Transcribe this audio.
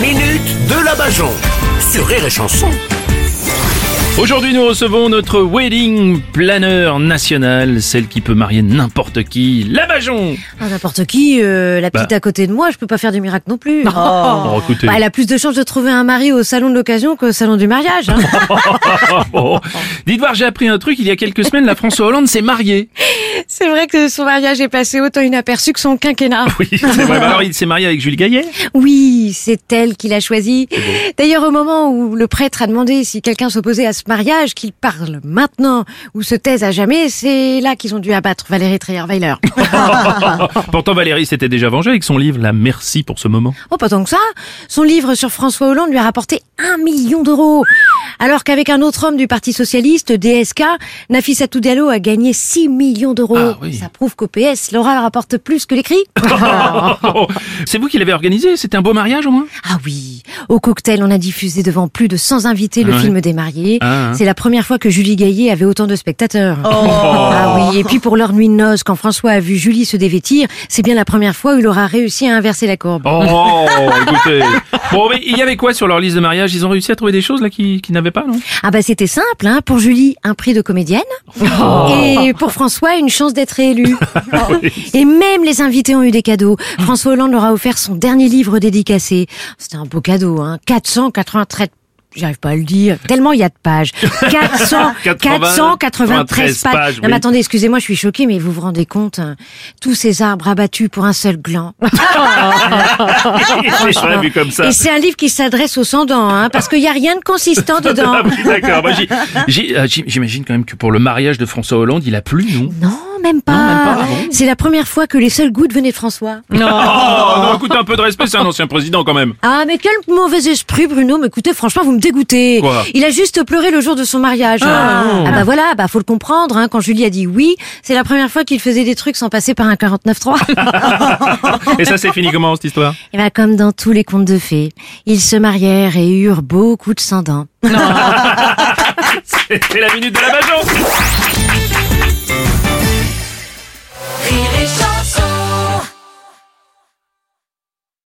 Minute de la Bajon sur Rire et Chanson. Aujourd'hui, nous recevons notre wedding planner national, celle qui peut marier n'importe qui, la Bajon. Ah, n'importe qui, euh, la petite Bah. à côté de moi, je peux pas faire du miracle non plus. Oh, écoutez. Bah, elle a plus de chances de trouver un mari au salon de l'occasion qu'au salon du mariage. hein. Oh. Dites voir, j'ai appris un truc. Il y a quelques semaines, la François Hollande s'est mariée. C'est vrai que son mariage est passé autant inaperçu que son quinquennat. Oui, c'est vrai. Bah alors, il s'est marié avec Julie Gaillet? Oui, c'est elle qui l'a choisi. D'ailleurs, au moment où le prêtre a demandé si quelqu'un s'opposait à ce mariage, qu'il parle maintenant ou se taise à jamais, c'est là qu'ils ont dû abattre Valérie Trierweiler. Pourtant, Valérie s'était déjà vengée avec son livre La Merci pour ce moment. Oh, pas tant que ça. Son livre sur François Hollande lui a rapporté un million d'euros. Alors qu'avec un autre homme du Parti Socialiste, DSK, Nafissatou Diallo a gagné 6 millions d'euros. Ah oui. Ça prouve qu'au PS, l'oral rapporte plus que l'écrit. Oh, c'est vous qui l'avez organisé? C'était un beau mariage au moins? Ah oui, au cocktail, on a diffusé devant plus de 100 invités le Ouais. film des mariés. Ah, hein. C'est la première fois que Julie Gaillet avait autant de spectateurs. Ah oui, et puis pour leur nuit de noces, quand François a vu Julie se dévêtir, c'est bien la première fois où il aura réussi à inverser la courbe. Oh, écoutez. Bon, mais il y avait quoi sur leur liste de mariage Ils ont réussi à trouver des choses là qui, qui n'avaient pas, non? Ah bah c'était simple, hein. Pour Julie, un prix de comédienne. Et pour François, une chance d'être élu. Et même les invités ont eu des cadeaux. François Hollande leur a offert son dernier livre dédicacé. C'était un beau cadeau, hein. 493 J'arrive pas à le dire. Tellement il y a de pages. 400, 493 pages. pages, Non, mais attendez, excusez-moi, je suis choquée, mais vous vous rendez compte, hein, tous ces arbres abattus pour un seul gland. Vu comme ça. Et c'est un livre qui s'adresse aux sans-dents, hein, parce qu'il y a rien de consistant dedans. Ah oui, d'accord. Euh, J'imagine quand même que pour le mariage de François Hollande, il a plu, non? Non, même pas. Non, même pas, ah bon C'est la première fois que les seules gouttes venaient de François. Oh, non, écoutez, un peu de respect, c'est un ancien président quand même. Ah, mais quel mauvais esprit, Bruno. Mais écoutez, franchement, vous me dégoûtez. Quoi Il a juste pleuré le jour de son mariage. Ah, bah voilà, bah faut le comprendre. Hein, quand Julie a dit oui, c'est la première fois qu'il faisait des trucs sans passer par un 49.3. Et ça, c'est fini comment cette histoire Et bah comme dans tous les contes de fées, ils se marièrent et eurent beaucoup de sang-dents. C'est la minute de la Bajon